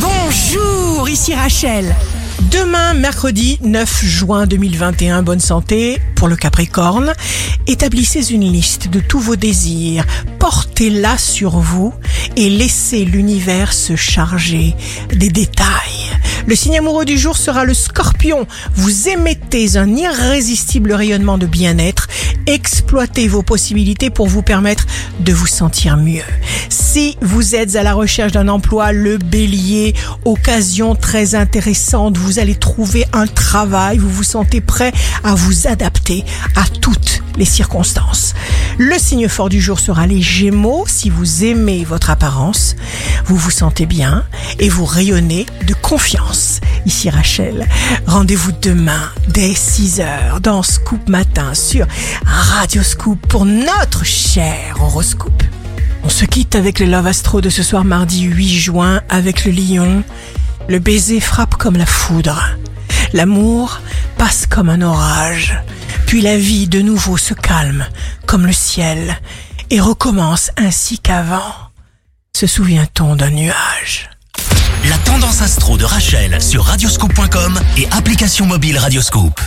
Bonjour, ici Rachel. Demain, mercredi 9 juin 2021, bonne santé pour le Capricorne. Établissez une liste de tous vos désirs, portez-la sur vous et laissez l'univers se charger des détails. Le signe amoureux du jour sera le scorpion. Vous émettez un irrésistible rayonnement de bien-être. Exploitez vos possibilités pour vous permettre de vous sentir mieux. Si vous êtes à la recherche d'un emploi, le bélier, occasion très intéressante, vous allez trouver un travail, vous vous sentez prêt à vous adapter à toutes les circonstances. Le signe fort du jour sera les gémeaux. Si vous aimez votre apparence, vous vous sentez bien et vous rayonnez de confiance. Ici Rachel, rendez-vous demain dès 6h dans Scoop Matin sur Radio Scoop pour notre cher horoscope. On se quitte avec le Love Astro de ce soir mardi 8 juin avec le lion. Le baiser frappe comme la foudre. L'amour passe comme un orage. Puis la vie de nouveau se calme comme le ciel et recommence ainsi qu'avant. Se souvient-on d'un nuage? La tendance astro de Rachel sur radioscope.com et application mobile Radioscope.